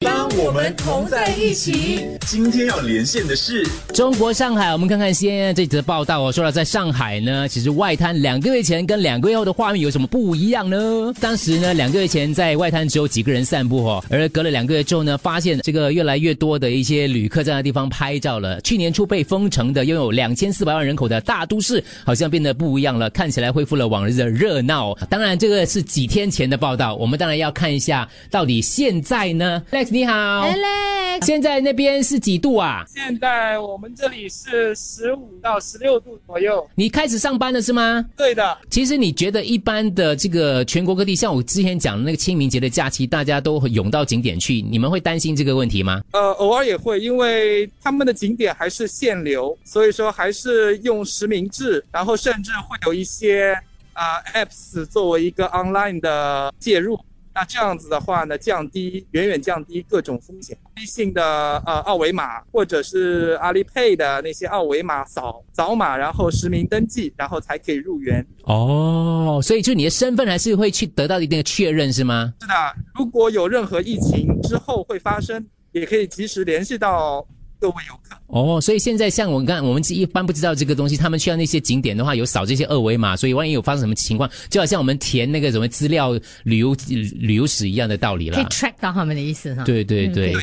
当我们同在一起。今天要连线的是中国上海，我们看看 CNN 这则报道哦，说了在上海呢，其实外滩两个月前跟两个月后的画面有什么不一样呢？当时呢，两个月前在外滩只有几个人散步哦，而隔了两个月之后呢，发现这个越来越多的一些旅客在那地方拍照了。去年初被封城的拥有两千四百万人口的大都市，好像变得不一样了，看起来恢复了往日的热闹。当然，这个是几天前的报道，我们当然要看一下到底现在呢你好 Alex，现在那边是几度啊？现在我们这里是十五到十六度左右。你开始上班了是吗？对的，其实你觉得一般的这个全国各地，像我之前讲的那个清明节的假期，大家都涌到景点去，你们会担心这个问题吗？呃，偶尔也会，因为他们的景点还是限流，所以说还是用实名制，然后甚至会有一些啊、apps 作为一个 online 的介入。那这样子的话呢，降低远远降低各种风险。微信的呃二维码，或者是阿里 Pay 的那些二维码扫扫码，然后实名登记，然后才可以入园。哦，所以就你的身份还是会去得到一定的确认是吗？是的，如果有任何疫情之后会发生，也可以及时联系到各位游客。哦，所以现在像我看，我们一般不知道这个东西，他们去到那些景点的话，有扫这些二维码，所以万一有发生什么情况，就好像我们填那个什么资料旅游旅游史一样的道理了可以。track 到他们的意思哈。对对对，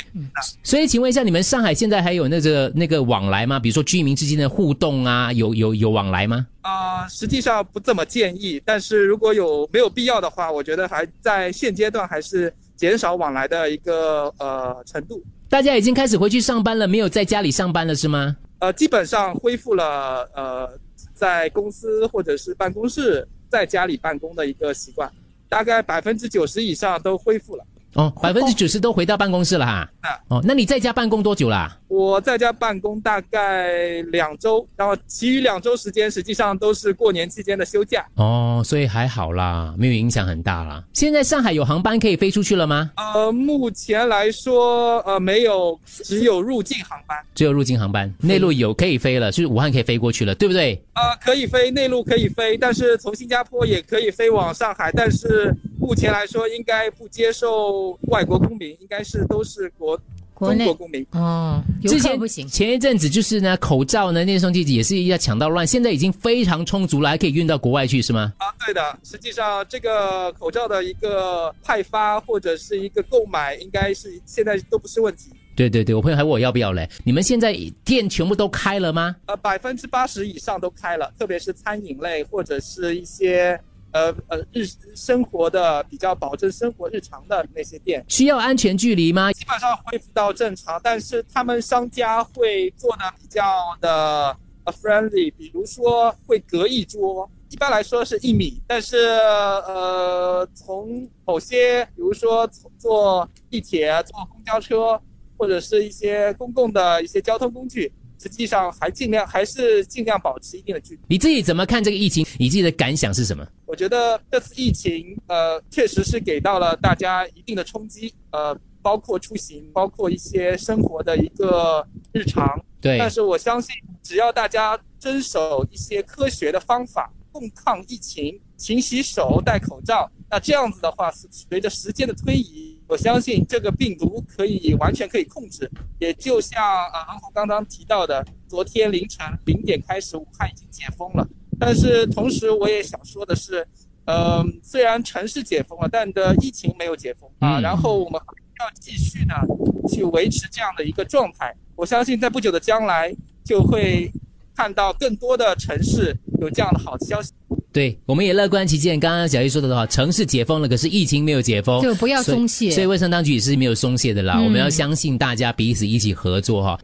所以请问一下，你们上海现在还有那个那个往来吗？比如说居民之间的互动啊，有有有往来吗？呃，实际上不这么建议，但是如果有没有必要的话，我觉得还在现阶段还是减少往来的一个呃程度。大家已经开始回去上班了，没有在家里上班了是吗？呃，基本上恢复了呃在公司或者是办公室在家里办公的一个习惯，大概百分之九十以上都恢复了。哦，百分之九十都回到办公室了哈。哦，那你在家办公多久啦？我在家办公大概两周，然后其余两周时间实际上都是过年期间的休假。哦，所以还好啦，没有影响很大啦。现在上海有航班可以飞出去了吗？呃，目前来说，呃，没有，只有入境航班。只有入境航班，内陆有可以飞了，就是武汉可以飞过去了，对不对？呃，可以飞，内陆可以飞，但是从新加坡也可以飞往上海，但是目前来说应该不接受外国公民，应该是都是国国内中国公民。哦，游之前不行。前一阵子就是呢，口罩呢那双机子也是一下抢到乱，现在已经非常充足了，还可以运到国外去是吗？啊，对的，实际上这个口罩的一个派发或者是一个购买，应该是现在都不是问题。对对对，我朋友还问我要不要嘞。你们现在店全部都开了吗？呃，百分之八十以上都开了，特别是餐饮类或者是一些呃呃日生活的比较保证生活日常的那些店，需要安全距离吗？基本上恢复到正常，但是他们商家会做的比较的呃 friendly，比如说会隔一桌，一般来说是一米，但是呃从某些比如说坐地铁、坐公交车或者是一些公共的一些交通工具，实际上还尽量还是尽量保持一定的距离。你自己怎么看这个疫情？你自己的感想是什么？我觉得这次疫情，呃，确实是给到了大家一定的冲击，呃，包括出行，包括一些生活的一个日常。对但是我相信，只要大家遵守一些科学的方法，共抗疫情，勤洗手、戴口罩，那这样子的话，随着时间的推移，我相信这个病毒可以完全可以控制。也就像呃文虎刚刚提到的，昨天凌晨零点开始，武汉已经解封了。但是同时，我也想说的是，呃，虽然城市解封了，但的疫情没有解封啊。嗯然后我们还要继续呢去维持这样的一个状态。我相信在不久的将来，就会看到更多的城市有这样的好消息。对，我们也乐观其见。刚刚小易说的话，城市解封了，可是疫情没有解封，就不要松懈所以卫生当局也是没有松懈的啦。嗯我们要相信大家彼此一起合作哈。